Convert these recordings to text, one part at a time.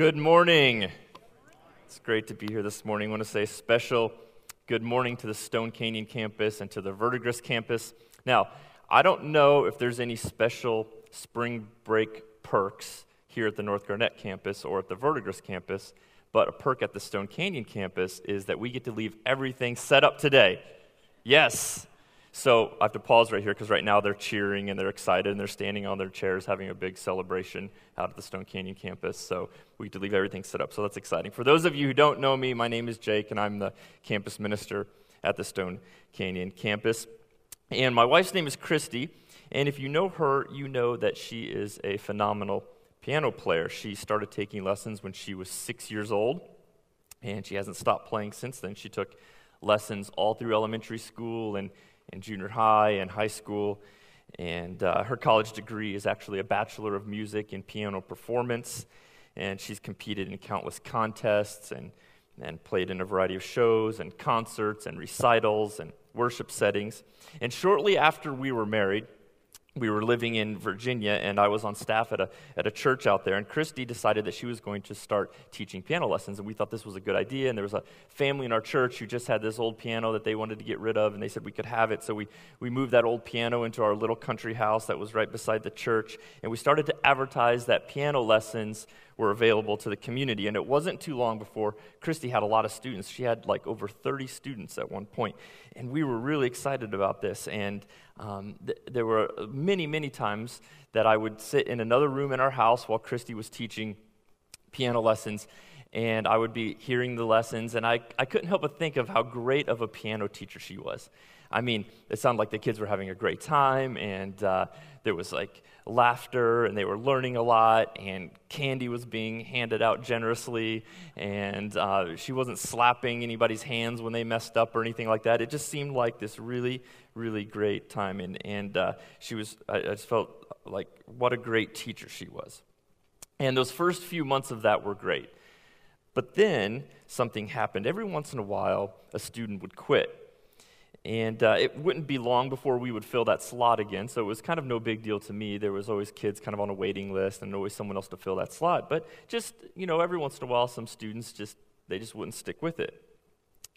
Good morning. It's great to be here this morning. I want to say special good morning to the Stone Canyon campus and to the Verdigris campus. Now, I don't know if there's any special spring break perks here at the North Garnett campus or at the Verdigris campus, but a perk at the Stone Canyon campus is that we get to leave everything set up today. Yes, so I have to pause right here because right now they're cheering and they're excited and they're standing on their chairs having a big celebration out at the Stone Canyon campus. So we get to leave everything set up. So that's exciting. For those of you who don't know me, my name is Jake and I'm the campus minister at the Stone Canyon campus. And my wife's name is Christy. And if you know her, you know that she is a phenomenal piano player. She started taking lessons when she was six years old, and she hasn't stopped playing since then. She took lessons all through elementary school and in junior high and high school. And uh, her college degree is actually a Bachelor of Music in Piano Performance. And she's competed in countless contests and, and played in a variety of shows and concerts and recitals and worship settings. And shortly after we were married, we were living in Virginia, and I was on staff at a, at a church out there. And Christy decided that she was going to start teaching piano lessons. And we thought this was a good idea. And there was a family in our church who just had this old piano that they wanted to get rid of, and they said we could have it. So we, we moved that old piano into our little country house that was right beside the church. And we started to advertise that piano lessons were available to the community. And it wasn't too long before Christy had a lot of students. She had like over 30 students at one point. And we were really excited about this. And um, th- there were many, many times that I would sit in another room in our house while Christy was teaching piano lessons. And I would be hearing the lessons, and I, I couldn't help but think of how great of a piano teacher she was. I mean, it sounded like the kids were having a great time, and uh, there was like laughter, and they were learning a lot, and candy was being handed out generously, and uh, she wasn't slapping anybody's hands when they messed up or anything like that. It just seemed like this really, really great time, and, and uh, she was, I, I just felt like what a great teacher she was. And those first few months of that were great. But then something happened. Every once in a while, a student would quit. And uh, it wouldn't be long before we would fill that slot again, so it was kind of no big deal to me. There was always kids kind of on a waiting list and always someone else to fill that slot. But just, you know, every once in a while, some students just, they just wouldn't stick with it.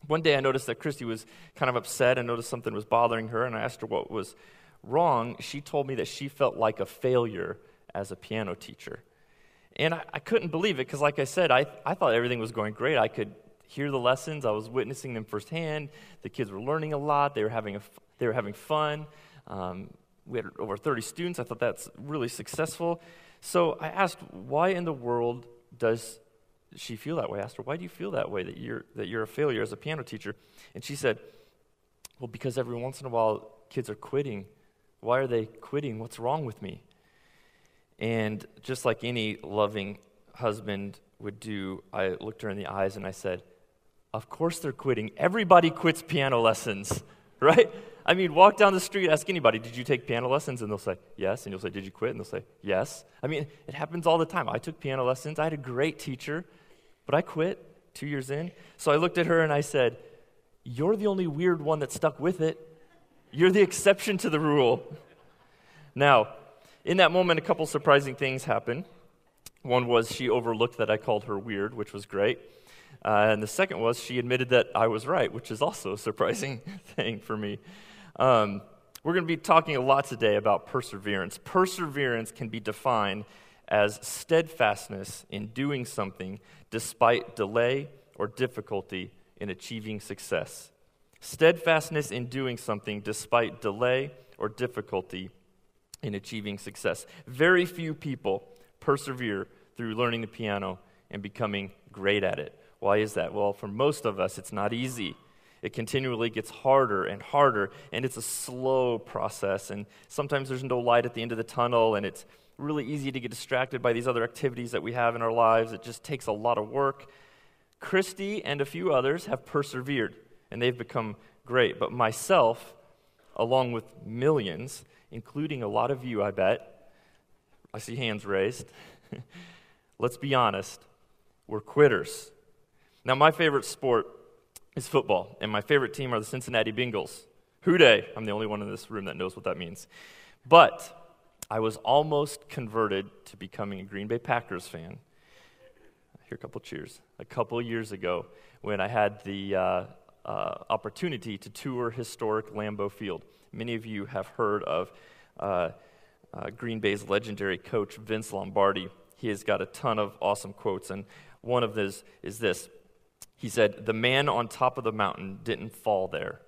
One day I noticed that Christy was kind of upset and noticed something was bothering her, and I asked her what was wrong. She told me that she felt like a failure as a piano teacher. And I, I couldn't believe it because, like I said, I, I thought everything was going great. I could hear the lessons. I was witnessing them firsthand. The kids were learning a lot. They were having, a, they were having fun. Um, we had over 30 students. I thought that's really successful. So I asked, why in the world does she feel that way? I asked her, why do you feel that way, that you're, that you're a failure as a piano teacher? And she said, well, because every once in a while kids are quitting. Why are they quitting? What's wrong with me? And just like any loving husband would do, I looked her in the eyes and I said, of course they're quitting. Everybody quits piano lessons, right? I mean, walk down the street, ask anybody, did you take piano lessons? And they'll say, yes. And you'll say, did you quit? And they'll say, yes. I mean, it happens all the time. I took piano lessons. I had a great teacher, but I quit two years in. So I looked at her and I said, you're the only weird one that stuck with it. You're the exception to the rule. Now, in that moment, a couple surprising things happened. One was she overlooked that I called her weird, which was great. Uh, and the second was she admitted that I was right, which is also a surprising thing for me. Um, we're going to be talking a lot today about perseverance. Perseverance can be defined as steadfastness in doing something despite delay or difficulty in achieving success. Steadfastness in doing something despite delay or difficulty in achieving success. Very few people persevere through learning the piano and becoming great at it. Why is that? Well, for most of us, it's not easy. It continually gets harder and harder, and it's a slow process. And sometimes there's no light at the end of the tunnel, and it's really easy to get distracted by these other activities that we have in our lives. It just takes a lot of work. Christy and a few others have persevered, and they've become great. But myself, along with millions, including a lot of you, I bet, I see hands raised. Let's be honest, we're quitters. Now, my favorite sport is football, and my favorite team are the Cincinnati Bengals. Who Dey? I'm the only one in this room that knows what that means. But I was almost converted to becoming a Green Bay Packers fan. I hear a couple cheers. A couple years ago, when I had the uh, uh, opportunity to tour historic Lambeau Field. Many of you have heard of uh, uh, Green Bay's legendary coach, Vince Lombardi. He has got a ton of awesome quotes, and one of those is this. He said, The man on top of the mountain didn't fall there.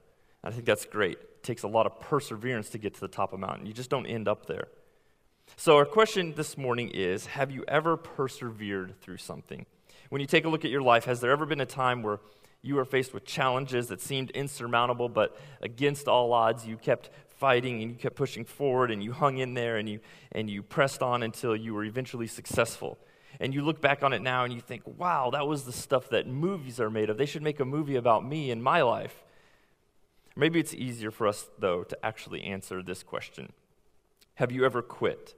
And I think that's great. It takes a lot of perseverance to get to the top of a mountain. You just don't end up there. So, our question this morning is Have you ever persevered through something? When you take a look at your life, has there ever been a time where you were faced with challenges that seemed insurmountable, but against all odds, you kept fighting and you kept pushing forward and you hung in there and you, and you pressed on until you were eventually successful? And you look back on it now and you think, wow, that was the stuff that movies are made of. They should make a movie about me and my life. Maybe it's easier for us, though, to actually answer this question Have you ever quit?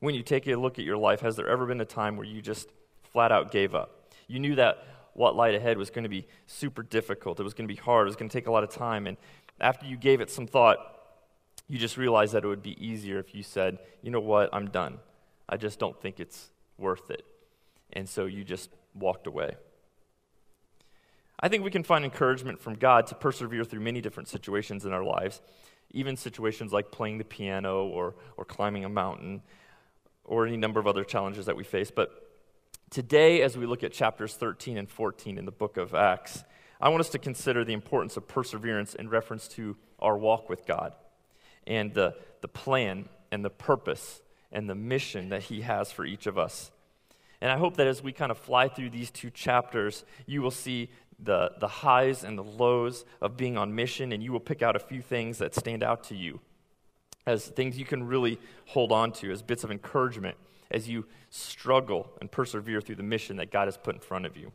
When you take a look at your life, has there ever been a time where you just flat out gave up? You knew that what lied ahead was going to be super difficult, it was going to be hard, it was going to take a lot of time. And after you gave it some thought, you just realized that it would be easier if you said, you know what, I'm done. I just don't think it's worth it. And so you just walked away. I think we can find encouragement from God to persevere through many different situations in our lives, even situations like playing the piano or, or climbing a mountain or any number of other challenges that we face. But today, as we look at chapters 13 and 14 in the book of Acts, I want us to consider the importance of perseverance in reference to our walk with God and the, the plan and the purpose and the mission that He has for each of us. And I hope that as we kind of fly through these two chapters, you will see the, the highs and the lows of being on mission, and you will pick out a few things that stand out to you as things you can really hold on to, as bits of encouragement as you struggle and persevere through the mission that God has put in front of you.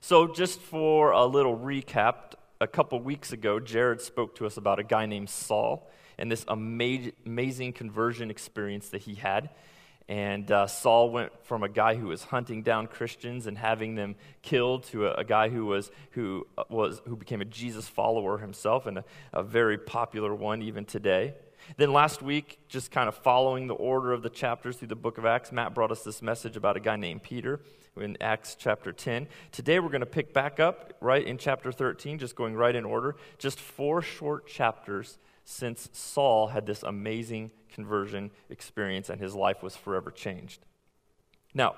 So, just for a little recap, a couple weeks ago, Jared spoke to us about a guy named Saul and this ama- amazing conversion experience that he had. And uh, Saul went from a guy who was hunting down Christians and having them killed to a, a guy who was who uh, was who became a Jesus follower himself and a, a very popular one even today. Then last week, just kind of following the order of the chapters through the book of Acts, Matt brought us this message about a guy named Peter in Acts chapter 10. Today we're going to pick back up right in chapter 13, just going right in order. Just four short chapters since Saul had this amazing conversion experience and his life was forever changed. Now,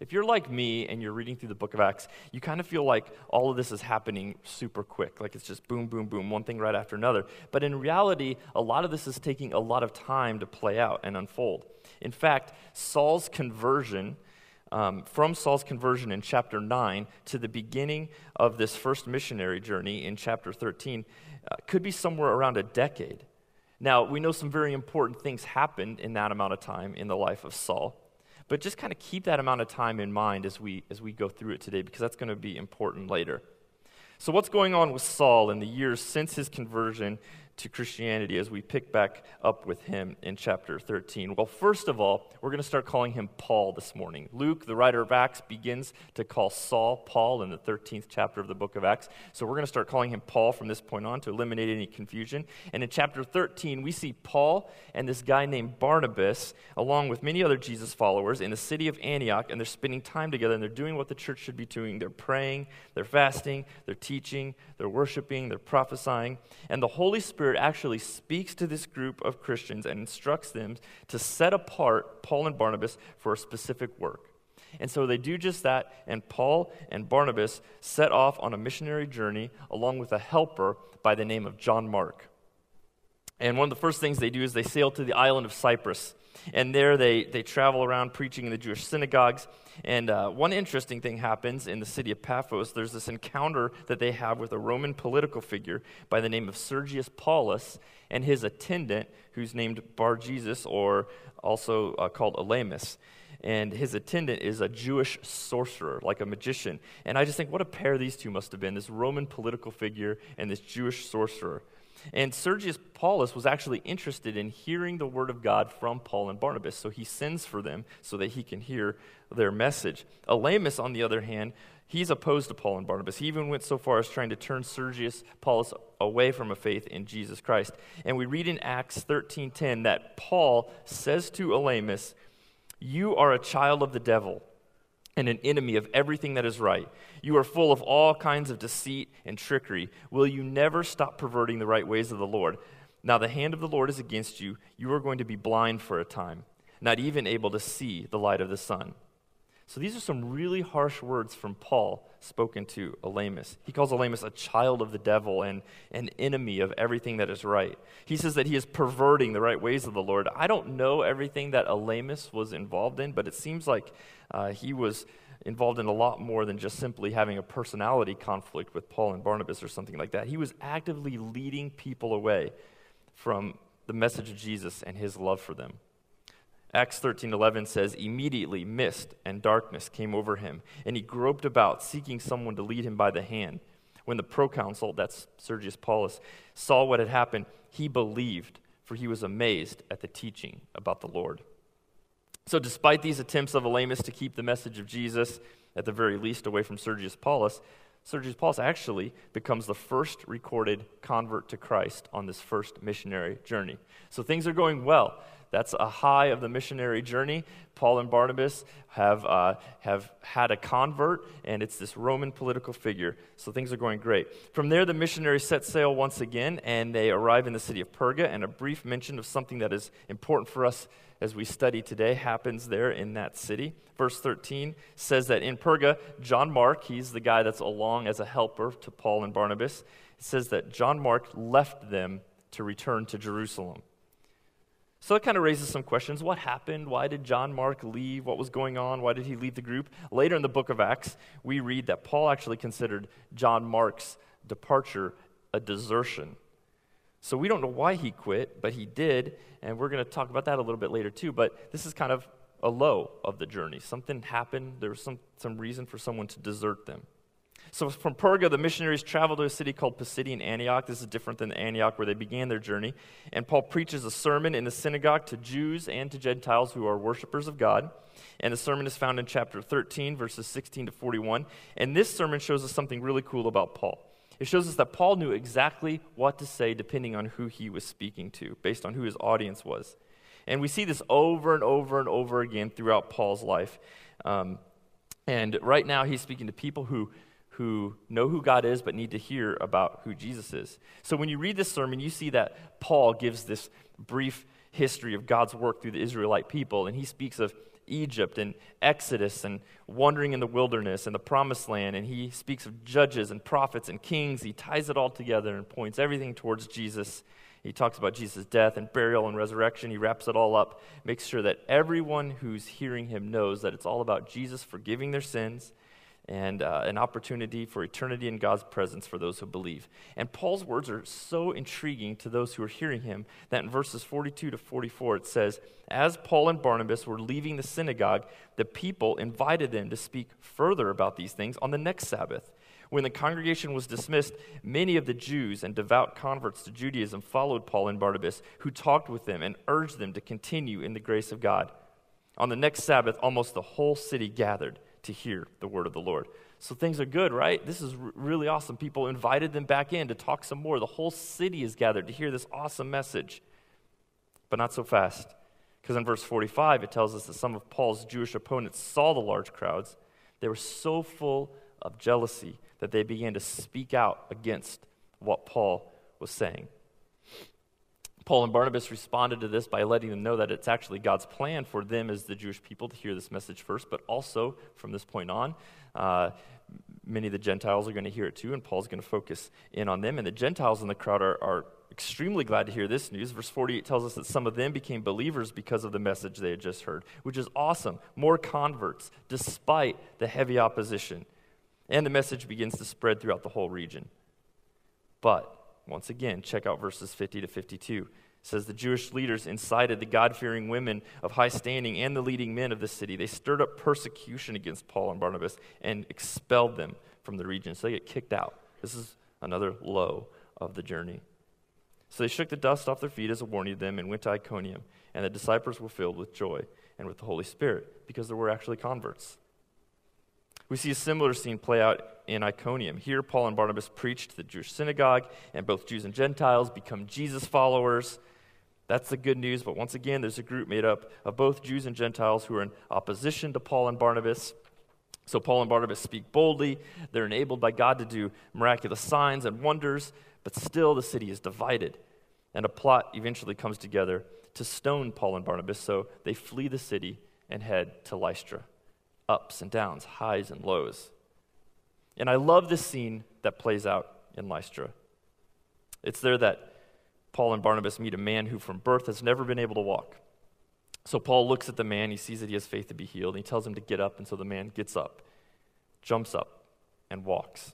if you're like me and you're reading through the book of Acts, you kind of feel like all of this is happening super quick. Like it's just boom, boom, boom, one thing right after another. But in reality, a lot of this is taking a lot of time to play out and unfold. In fact, Saul's conversion, um, from Saul's conversion in chapter 9 to the beginning of this first missionary journey in chapter 13, uh, could be somewhere around a decade. Now, we know some very important things happened in that amount of time in the life of Saul. But just kind of keep that amount of time in mind as we, as we go through it today, because that's going to be important later. So, what's going on with Saul in the years since his conversion to Christianity as we pick back up with him in chapter 13? Well, first of all, we're going to start calling him Paul this morning. Luke, the writer of Acts, begins to call Saul Paul in the 13th chapter of the book of Acts. So we're going to start calling him Paul from this point on to eliminate any confusion. And in chapter 13, we see Paul and this guy named Barnabas, along with many other Jesus followers, in the city of Antioch, and they're spending time together and they're doing what the church should be doing. They're praying, they're fasting, they're teaching, they're worshiping, they're prophesying. And the Holy Spirit Actually speaks to this group of Christians and instructs them to set apart Paul and Barnabas for a specific work. And so they do just that, and Paul and Barnabas set off on a missionary journey along with a helper by the name of John Mark. And one of the first things they do is they sail to the island of Cyprus. And there they, they travel around preaching in the Jewish synagogues. And uh, one interesting thing happens in the city of Paphos. There's this encounter that they have with a Roman political figure by the name of Sergius Paulus and his attendant, who's named Bar Jesus, or also uh, called Elymas. And his attendant is a Jewish sorcerer, like a magician. And I just think what a pair these two must have been this Roman political figure and this Jewish sorcerer. And Sergius Paulus was actually interested in hearing the word of God from Paul and Barnabas, so he sends for them so that he can hear their message. Elymas, on the other hand, he's opposed to Paul and Barnabas. He even went so far as trying to turn Sergius Paulus away from a faith in Jesus Christ. And we read in Acts 13:10 that Paul says to Elymas, "You are a child of the devil." And an enemy of everything that is right. You are full of all kinds of deceit and trickery. Will you never stop perverting the right ways of the Lord? Now the hand of the Lord is against you. You are going to be blind for a time, not even able to see the light of the sun. So these are some really harsh words from Paul spoken to Elymas. He calls Elymas a child of the devil and an enemy of everything that is right. He says that he is perverting the right ways of the Lord. I don't know everything that Elymas was involved in, but it seems like uh, he was involved in a lot more than just simply having a personality conflict with Paul and Barnabas or something like that. He was actively leading people away from the message of Jesus and his love for them. Acts 13:11 says immediately mist and darkness came over him and he groped about seeking someone to lead him by the hand. When the proconsul, that's Sergius Paulus, saw what had happened, he believed for he was amazed at the teaching about the Lord. So despite these attempts of Elymas to keep the message of Jesus at the very least away from Sergius Paulus, Sergius Paulus actually becomes the first recorded convert to Christ on this first missionary journey. So things are going well. That's a high of the missionary journey. Paul and Barnabas have, uh, have had a convert, and it's this Roman political figure. So things are going great. From there, the missionaries set sail once again, and they arrive in the city of Perga. And a brief mention of something that is important for us as we study today happens there in that city. Verse 13 says that in Perga, John Mark, he's the guy that's along as a helper to Paul and Barnabas, says that John Mark left them to return to Jerusalem. So it kind of raises some questions. What happened? Why did John Mark leave? What was going on? Why did he leave the group? Later in the book of Acts, we read that Paul actually considered John Mark's departure a desertion. So we don't know why he quit, but he did, and we're going to talk about that a little bit later too. But this is kind of a low of the journey. Something happened, there was some, some reason for someone to desert them. So from Perga, the missionaries traveled to a city called Pisidian Antioch. This is different than Antioch where they began their journey. And Paul preaches a sermon in the synagogue to Jews and to Gentiles who are worshipers of God. And the sermon is found in chapter 13, verses 16 to 41. And this sermon shows us something really cool about Paul. It shows us that Paul knew exactly what to say depending on who he was speaking to, based on who his audience was. And we see this over and over and over again throughout Paul's life. Um, and right now, he's speaking to people who who know who God is but need to hear about who Jesus is. So when you read this sermon, you see that Paul gives this brief history of God's work through the Israelite people, and he speaks of Egypt and Exodus and wandering in the wilderness and the promised land, and he speaks of judges and prophets and kings. He ties it all together and points everything towards Jesus. He talks about Jesus' death and burial and resurrection. He wraps it all up, makes sure that everyone who's hearing him knows that it's all about Jesus forgiving their sins and uh, an opportunity for eternity in God's presence for those who believe. And Paul's words are so intriguing to those who are hearing him that in verses 42 to 44 it says, As Paul and Barnabas were leaving the synagogue, the people invited them to speak further about these things on the next Sabbath. When the congregation was dismissed, many of the Jews and devout converts to Judaism followed Paul and Barnabas, who talked with them and urged them to continue in the grace of God. On the next Sabbath, almost the whole city gathered to hear the word of the Lord. So things are good, right? This is r- really awesome. People invited them back in to talk some more. The whole city is gathered to hear this awesome message. But not so fast. Because in verse 45, it tells us that some of Paul's Jewish opponents saw the large crowds. They were so full of jealousy that they began to speak out against what Paul was saying. Paul and Barnabas responded to this by letting them know that it's actually God's plan for them as the Jewish people to hear this message first, but also from this point on, uh, many of the Gentiles are going to hear it too, and Paul's going to focus in on them. And the Gentiles in the crowd are, are extremely glad to hear this news. Verse 48 tells us that some of them became believers because of the message they had just heard, which is awesome. More converts, despite the heavy opposition. And the message begins to spread throughout the whole region. But once again, check out verses 50 to 52. It says the Jewish leaders incited the God fearing women of high standing and the leading men of the city. They stirred up persecution against Paul and Barnabas and expelled them from the region. So they get kicked out. This is another low of the journey. So they shook the dust off their feet as a warning to them and went to Iconium. And the disciples were filled with joy and with the Holy Spirit because there were actually converts. We see a similar scene play out in Iconium. Here, Paul and Barnabas preach to the Jewish synagogue, and both Jews and Gentiles become Jesus followers. That's the good news, but once again, there's a group made up of both Jews and Gentiles who are in opposition to Paul and Barnabas. So Paul and Barnabas speak boldly. They're enabled by God to do miraculous signs and wonders, but still the city is divided. And a plot eventually comes together to stone Paul and Barnabas, so they flee the city and head to Lystra. Ups and downs, highs and lows. And I love this scene that plays out in Lystra. It's there that Paul and Barnabas meet a man who from birth has never been able to walk. So Paul looks at the man, he sees that he has faith to be healed, and he tells him to get up, and so the man gets up, jumps up, and walks.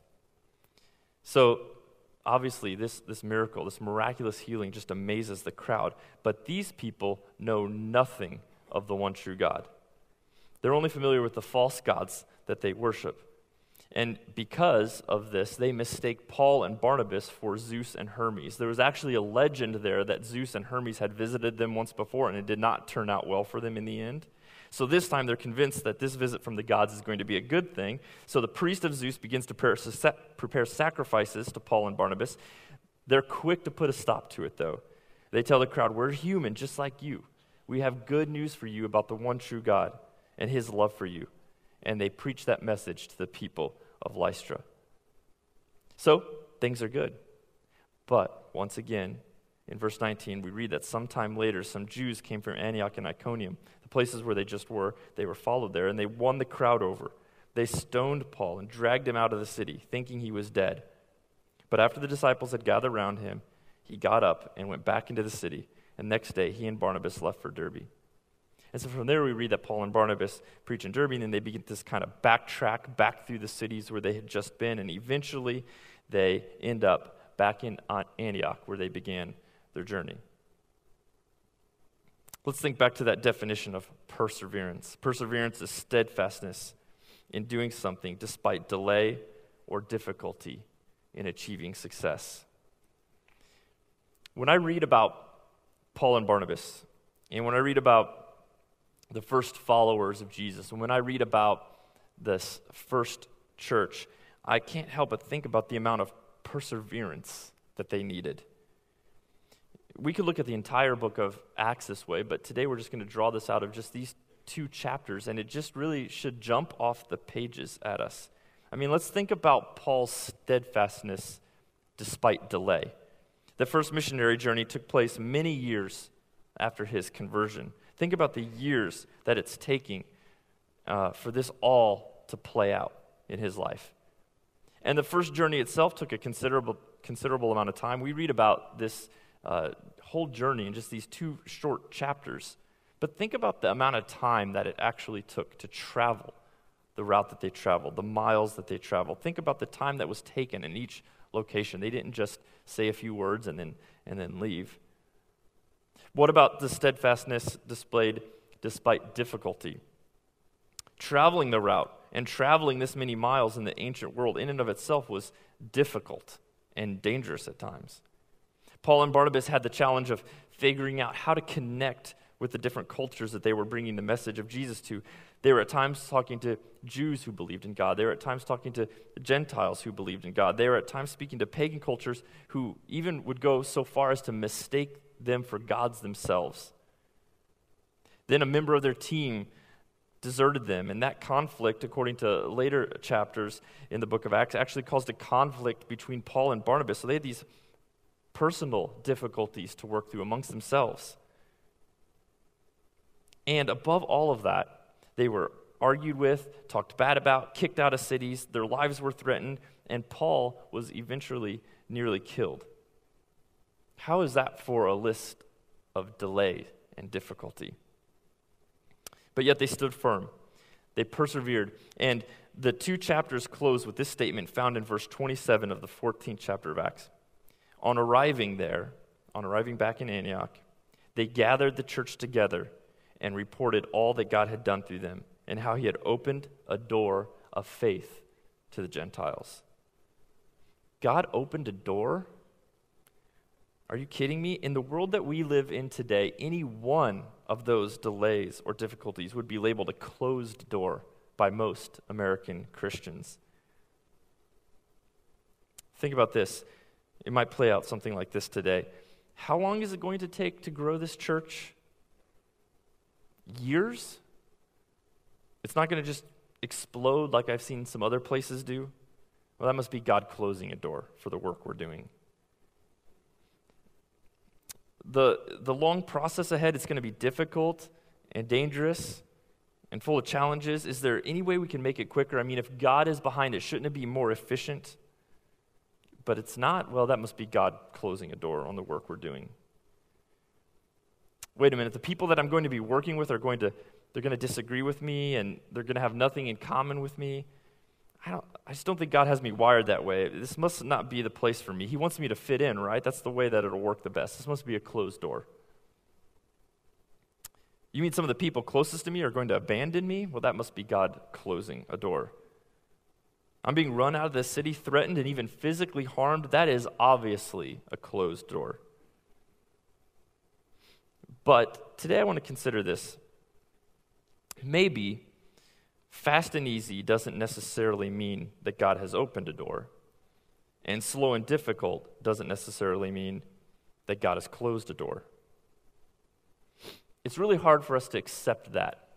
So obviously, this, this miracle, this miraculous healing just amazes the crowd. But these people know nothing of the one true God. They're only familiar with the false gods that they worship. And because of this, they mistake Paul and Barnabas for Zeus and Hermes. There was actually a legend there that Zeus and Hermes had visited them once before, and it did not turn out well for them in the end. So this time they're convinced that this visit from the gods is going to be a good thing. So the priest of Zeus begins to prepare sacrifices to Paul and Barnabas. They're quick to put a stop to it, though. They tell the crowd, We're human, just like you. We have good news for you about the one true God and his love for you. And they preach that message to the people of Lystra. So, things are good. But, once again, in verse 19, we read that sometime later, some Jews came from Antioch and Iconium, the places where they just were. They were followed there, and they won the crowd over. They stoned Paul and dragged him out of the city, thinking he was dead. But after the disciples had gathered around him, he got up and went back into the city. And next day, he and Barnabas left for Derbe. And so from there, we read that Paul and Barnabas preach in Derbe, and then they begin this kind of backtrack back through the cities where they had just been, and eventually they end up back in Antioch where they began their journey. Let's think back to that definition of perseverance. Perseverance is steadfastness in doing something despite delay or difficulty in achieving success. When I read about Paul and Barnabas, and when I read about the first followers of Jesus. And when I read about this first church, I can't help but think about the amount of perseverance that they needed. We could look at the entire book of Acts this way, but today we're just going to draw this out of just these two chapters, and it just really should jump off the pages at us. I mean, let's think about Paul's steadfastness despite delay. The first missionary journey took place many years after his conversion. Think about the years that it's taking uh, for this all to play out in his life. And the first journey itself took a considerable, considerable amount of time. We read about this uh, whole journey in just these two short chapters. But think about the amount of time that it actually took to travel the route that they traveled, the miles that they traveled. Think about the time that was taken in each location. They didn't just say a few words and then, and then leave. What about the steadfastness displayed despite difficulty? Traveling the route and traveling this many miles in the ancient world, in and of itself, was difficult and dangerous at times. Paul and Barnabas had the challenge of figuring out how to connect with the different cultures that they were bringing the message of Jesus to. They were at times talking to Jews who believed in God. They were at times talking to Gentiles who believed in God. They were at times speaking to pagan cultures who even would go so far as to mistake them for gods themselves. Then a member of their team deserted them, and that conflict, according to later chapters in the book of Acts, actually caused a conflict between Paul and Barnabas. So they had these personal difficulties to work through amongst themselves. And above all of that, they were argued with, talked bad about, kicked out of cities, their lives were threatened, and Paul was eventually nearly killed. How is that for a list of delay and difficulty? But yet they stood firm. They persevered. And the two chapters close with this statement found in verse 27 of the 14th chapter of Acts. On arriving there, on arriving back in Antioch, they gathered the church together and reported all that God had done through them and how he had opened a door of faith to the Gentiles. God opened a door are you kidding me? In the world that we live in today, any one of those delays or difficulties would be labeled a closed door by most American Christians. Think about this. It might play out something like this today. How long is it going to take to grow this church? Years? It's not going to just explode like I've seen some other places do, well, that must be God closing a door for the work we're doing. The, the long process ahead, is going to be difficult and dangerous and full of challenges. Is there any way we can make it quicker? I mean, if God is behind it, shouldn't it be more efficient? But it's not. Well, that must be God closing a door on the work we're doing. Wait a minute, the people that I'm going to be working with are going to they're going to disagree with me and they're going to have nothing in common with me. I, don't, I just don't think God has me wired that way. This must not be the place for me. He wants me to fit in, right? That's the way that it'll work the best. This must be a closed door. You mean some of the people closest to me are going to abandon me? Well, that must be God closing a door. I'm being run out of the city, threatened, and even physically harmed. That is obviously a closed door. But today I want to consider this maybe fast and easy doesn't necessarily mean that God has opened a door, and slow and difficult doesn't necessarily mean that God has closed a door. It's really hard for us to accept that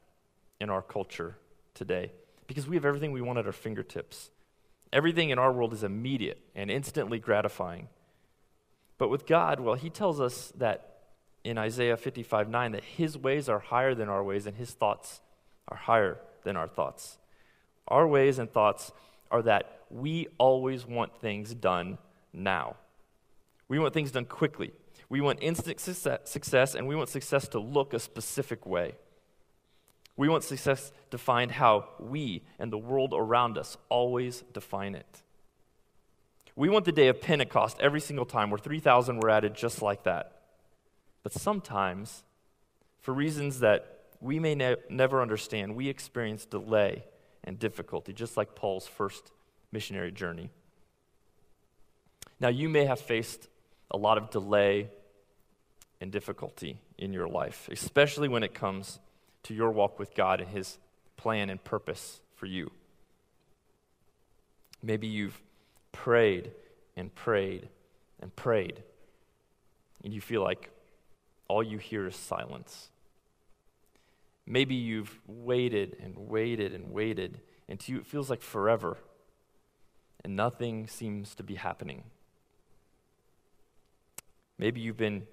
in our culture today because we have everything we want at our fingertips. Everything in our world is immediate and instantly gratifying. But with God, well, He tells us that in Isaiah 55 9 that His ways are higher than our ways and His thoughts are higher than our thoughts. Our ways and thoughts are that we always want things done now. We want things done quickly. We want instant success, and we want success to look a specific way. We want success defined how we and the world around us always define it. We want the day of Pentecost every single time, where 3,000 were added just like that. But sometimes, for reasons that we may ne- never understand. We experience delay and difficulty, just like Paul's first missionary journey. Now, you may have faced a lot of delay and difficulty in your life, especially when it comes to your walk with God and His plan and purpose for you. Maybe you've prayed and prayed and prayed, and you feel like all you hear is silence. Maybe you've waited and waited and waited until it feels like forever, and nothing seems to be happening. Maybe you've been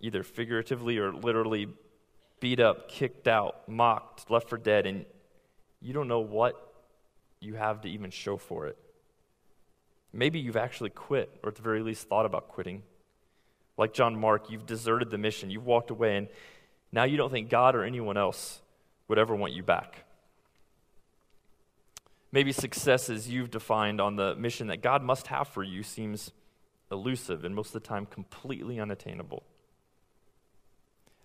either figuratively or literally beat up, kicked out, mocked, left for dead, and you don't know what you have to even show for it. Maybe you've actually quit, or at the very least thought about quitting. Like John Mark, you've deserted the mission. You've walked away, and now you don't think God or anyone else would ever want you back. Maybe successes you've defined on the mission that God must have for you seems elusive and most of the time completely unattainable.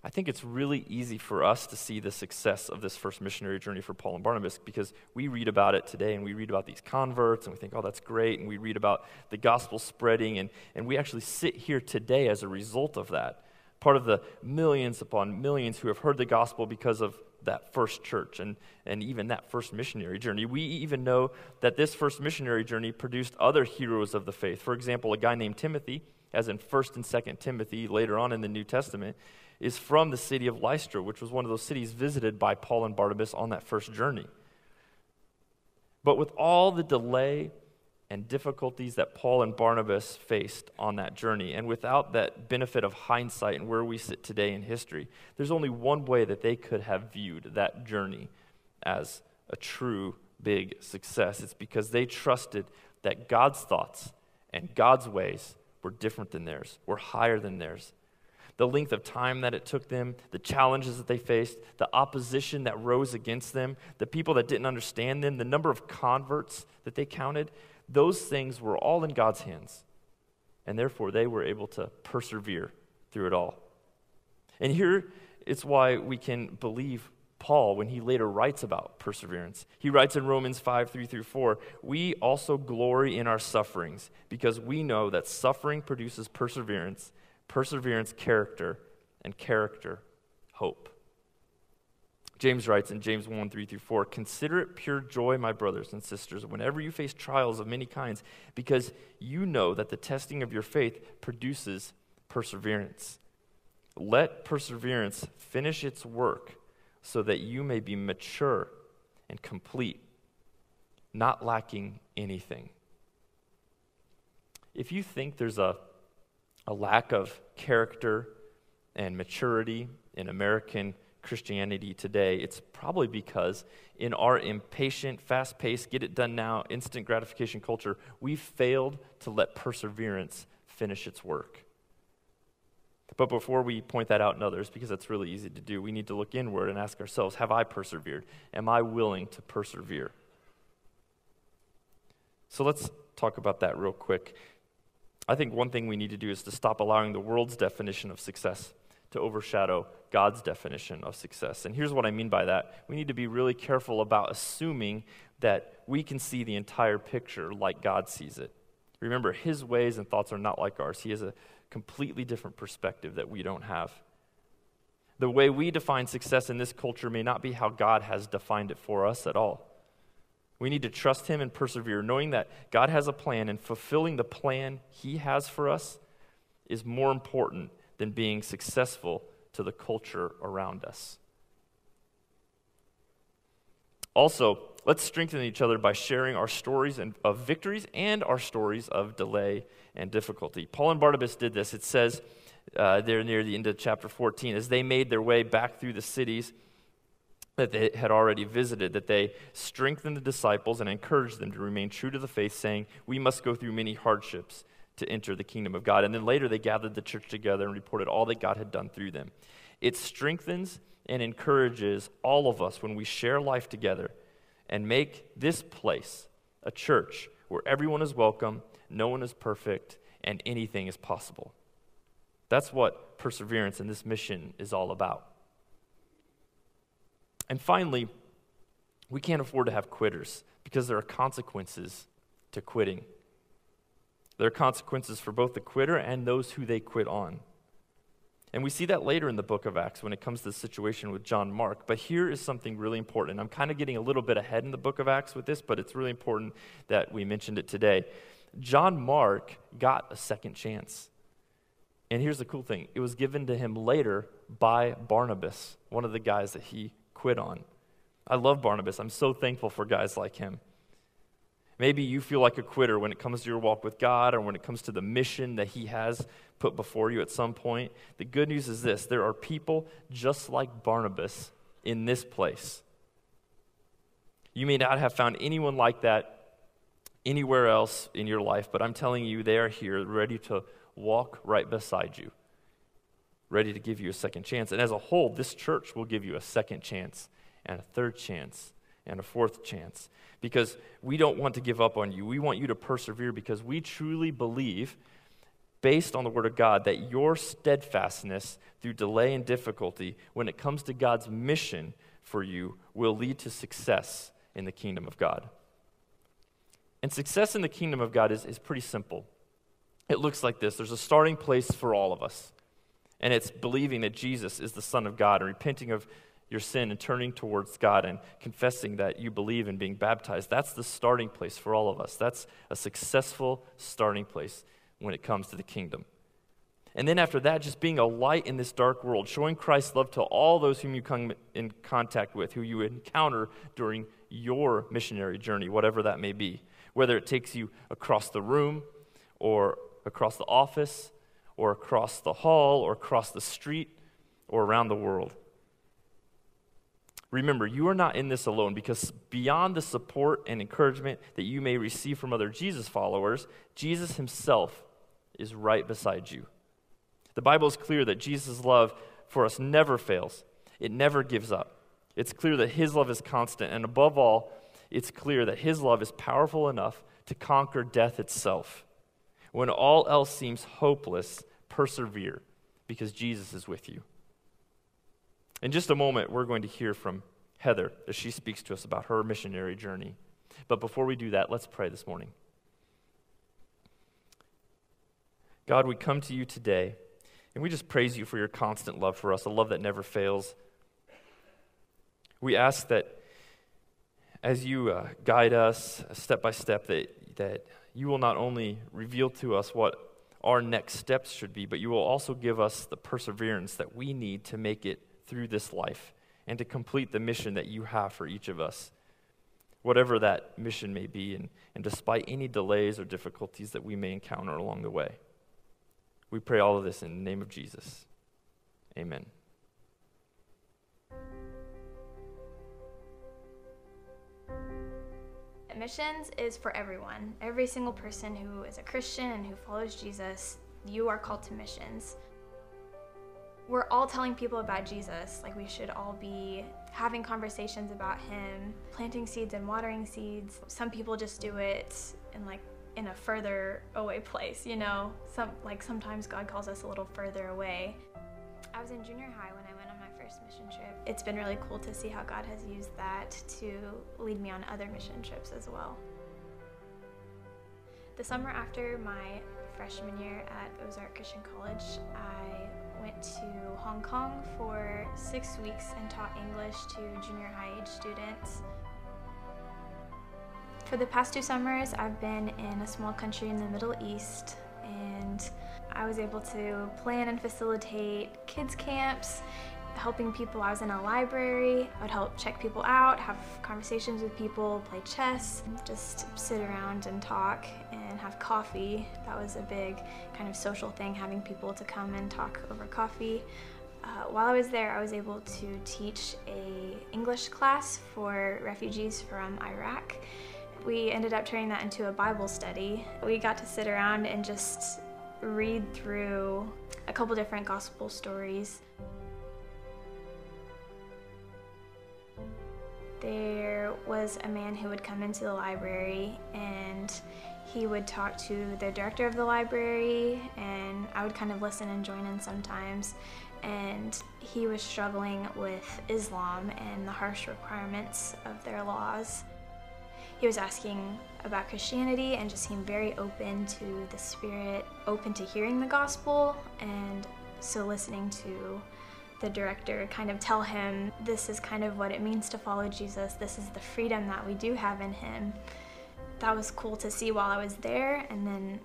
I think it's really easy for us to see the success of this first missionary journey for Paul and Barnabas because we read about it today and we read about these converts and we think, oh, that's great. And we read about the gospel spreading and, and we actually sit here today as a result of that part of the millions upon millions who have heard the gospel because of that first church and, and even that first missionary journey. We even know that this first missionary journey produced other heroes of the faith. For example, a guy named Timothy, as in 1st and 2nd Timothy, later on in the New Testament, is from the city of Lystra, which was one of those cities visited by Paul and Barnabas on that first journey. But with all the delay and difficulties that Paul and Barnabas faced on that journey. And without that benefit of hindsight and where we sit today in history, there's only one way that they could have viewed that journey as a true big success. It's because they trusted that God's thoughts and God's ways were different than theirs, were higher than theirs. The length of time that it took them, the challenges that they faced, the opposition that rose against them, the people that didn't understand them, the number of converts that they counted, those things were all in God's hands. And therefore, they were able to persevere through it all. And here it's why we can believe Paul when he later writes about perseverance. He writes in Romans 5 3 through 4 We also glory in our sufferings because we know that suffering produces perseverance, perseverance, character, and character, hope. James writes in James 1 3 through 4 Consider it pure joy, my brothers and sisters, whenever you face trials of many kinds, because you know that the testing of your faith produces perseverance. Let perseverance finish its work so that you may be mature and complete, not lacking anything. If you think there's a, a lack of character and maturity in American Christianity today, it's probably because in our impatient, fast paced, get it done now, instant gratification culture, we've failed to let perseverance finish its work. But before we point that out in others, because that's really easy to do, we need to look inward and ask ourselves Have I persevered? Am I willing to persevere? So let's talk about that real quick. I think one thing we need to do is to stop allowing the world's definition of success to overshadow God's definition of success. And here's what I mean by that we need to be really careful about assuming that we can see the entire picture like God sees it. Remember, His ways and thoughts are not like ours, He has a completely different perspective that we don't have. The way we define success in this culture may not be how God has defined it for us at all. We need to trust Him and persevere, knowing that God has a plan, and fulfilling the plan He has for us is more important than being successful to the culture around us. Also, let's strengthen each other by sharing our stories of victories and our stories of delay and difficulty. Paul and Barnabas did this. It says uh, there near the end of chapter 14, as they made their way back through the cities that they had already visited, that they strengthened the disciples and encouraged them to remain true to the faith, saying, We must go through many hardships to enter the kingdom of God. And then later they gathered the church together and reported all that God had done through them. It strengthens and encourages all of us when we share life together and make this place a church where everyone is welcome, no one is perfect, and anything is possible. That's what perseverance in this mission is all about. And finally, we can't afford to have quitters because there are consequences to quitting. There are consequences for both the quitter and those who they quit on. And we see that later in the book of Acts when it comes to the situation with John Mark. But here is something really important. I'm kind of getting a little bit ahead in the book of Acts with this, but it's really important that we mentioned it today. John Mark got a second chance. And here's the cool thing it was given to him later by Barnabas, one of the guys that he quit on. I love Barnabas. I'm so thankful for guys like him. Maybe you feel like a quitter when it comes to your walk with God or when it comes to the mission that He has put before you at some point. The good news is this there are people just like Barnabas in this place. You may not have found anyone like that anywhere else in your life, but I'm telling you, they are here ready to walk right beside you, ready to give you a second chance. And as a whole, this church will give you a second chance and a third chance and a fourth chance because we don't want to give up on you. We want you to persevere because we truly believe, based on the Word of God, that your steadfastness through delay and difficulty, when it comes to God's mission for you, will lead to success in the kingdom of God. And success in the kingdom of God is, is pretty simple. It looks like this there's a starting place for all of us, and it's believing that Jesus is the Son of God and repenting of your sin and turning towards God and confessing that you believe in being baptized, that's the starting place for all of us. That's a successful starting place when it comes to the kingdom. And then after that, just being a light in this dark world, showing Christ's love to all those whom you come in contact with, who you encounter during your missionary journey, whatever that may be. Whether it takes you across the room, or across the office, or across the hall, or across the street, or around the world. Remember, you are not in this alone because beyond the support and encouragement that you may receive from other Jesus followers, Jesus himself is right beside you. The Bible is clear that Jesus' love for us never fails, it never gives up. It's clear that his love is constant, and above all, it's clear that his love is powerful enough to conquer death itself. When all else seems hopeless, persevere because Jesus is with you. In just a moment, we're going to hear from Heather as she speaks to us about her missionary journey. But before we do that, let's pray this morning. God, we come to you today, and we just praise you for your constant love for us, a love that never fails. We ask that as you uh, guide us step by step, that, that you will not only reveal to us what our next steps should be, but you will also give us the perseverance that we need to make it through this life and to complete the mission that you have for each of us. whatever that mission may be, and, and despite any delays or difficulties that we may encounter along the way. We pray all of this in the name of Jesus. Amen. Missions is for everyone. Every single person who is a Christian and who follows Jesus, you are called to missions. We're all telling people about Jesus. Like, we should all be having conversations about Him, planting seeds and watering seeds. Some people just do it in like in a further away place, you know? Some like sometimes God calls us a little further away. I was in junior high when I went on my first mission trip. It's been really cool to see how God has used that to lead me on other mission trips as well. The summer after my freshman year at Ozark Christian College, I went to Hong Kong for six weeks and taught English to junior high age students. For the past two summers, I've been in a small country in the Middle East and I was able to plan and facilitate kids camps, helping people. I was in a library. I would help check people out, have conversations with people, play chess, just sit around and talk and have coffee. That was a big kind of social thing, having people to come and talk over coffee. Uh, while I was there, I was able to teach a English class for refugees from Iraq. We ended up turning that into a Bible study. We got to sit around and just read through a couple different gospel stories. There was a man who would come into the library and he would talk to the director of the library and I would kind of listen and join in sometimes and he was struggling with Islam and the harsh requirements of their laws. He was asking about Christianity and just seemed very open to the Spirit, open to hearing the gospel, and so listening to the director kind of tell him this is kind of what it means to follow Jesus, this is the freedom that we do have in Him. That was cool to see while I was there, and then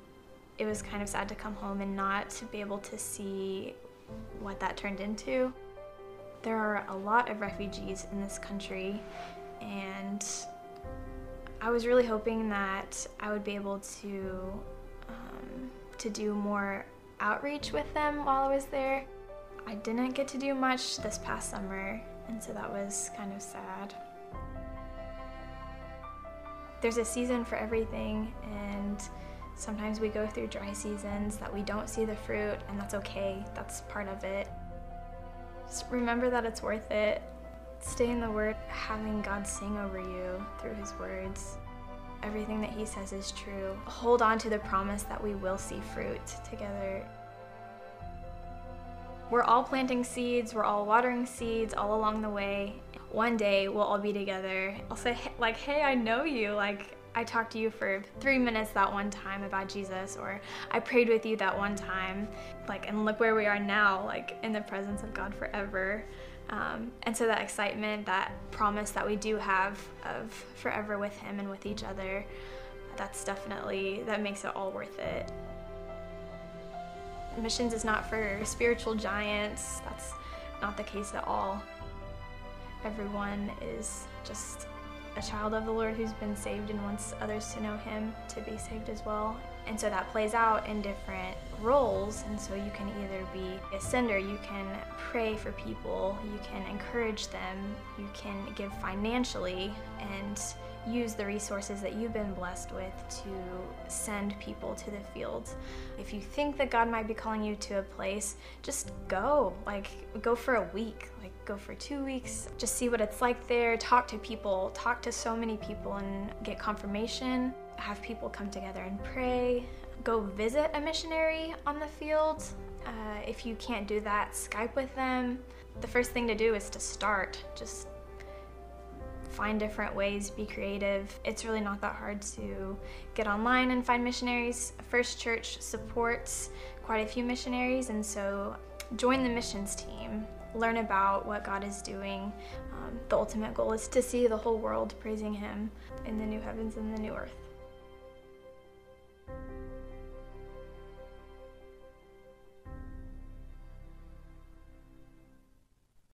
it was kind of sad to come home and not be able to see what that turned into. There are a lot of refugees in this country, and I was really hoping that I would be able to um, to do more outreach with them while I was there. I didn't get to do much this past summer, and so that was kind of sad. There's a season for everything, and sometimes we go through dry seasons that we don't see the fruit, and that's okay. That's part of it. Just remember that it's worth it. Stay in the Word, having God sing over you through His words. Everything that He says is true. Hold on to the promise that we will see fruit together. We're all planting seeds, we're all watering seeds all along the way. One day we'll all be together. I'll say, like, hey, I know you. Like, I talked to you for three minutes that one time about Jesus, or I prayed with you that one time. Like, and look where we are now, like, in the presence of God forever. Um, and so that excitement, that promise that we do have of forever with Him and with each other, that's definitely, that makes it all worth it. Missions is not for spiritual giants, that's not the case at all. Everyone is just a child of the Lord who's been saved and wants others to know Him to be saved as well. And so that plays out in different roles. And so you can either be a sender, you can pray for people, you can encourage them, you can give financially, and use the resources that you've been blessed with to send people to the field. If you think that God might be calling you to a place, just go. Like, go for a week, like, go for two weeks. Just see what it's like there. Talk to people, talk to so many people, and get confirmation. Have people come together and pray. Go visit a missionary on the field. Uh, if you can't do that, Skype with them. The first thing to do is to start. Just find different ways, be creative. It's really not that hard to get online and find missionaries. First Church supports quite a few missionaries, and so join the missions team. Learn about what God is doing. Um, the ultimate goal is to see the whole world praising Him in the new heavens and the new earth.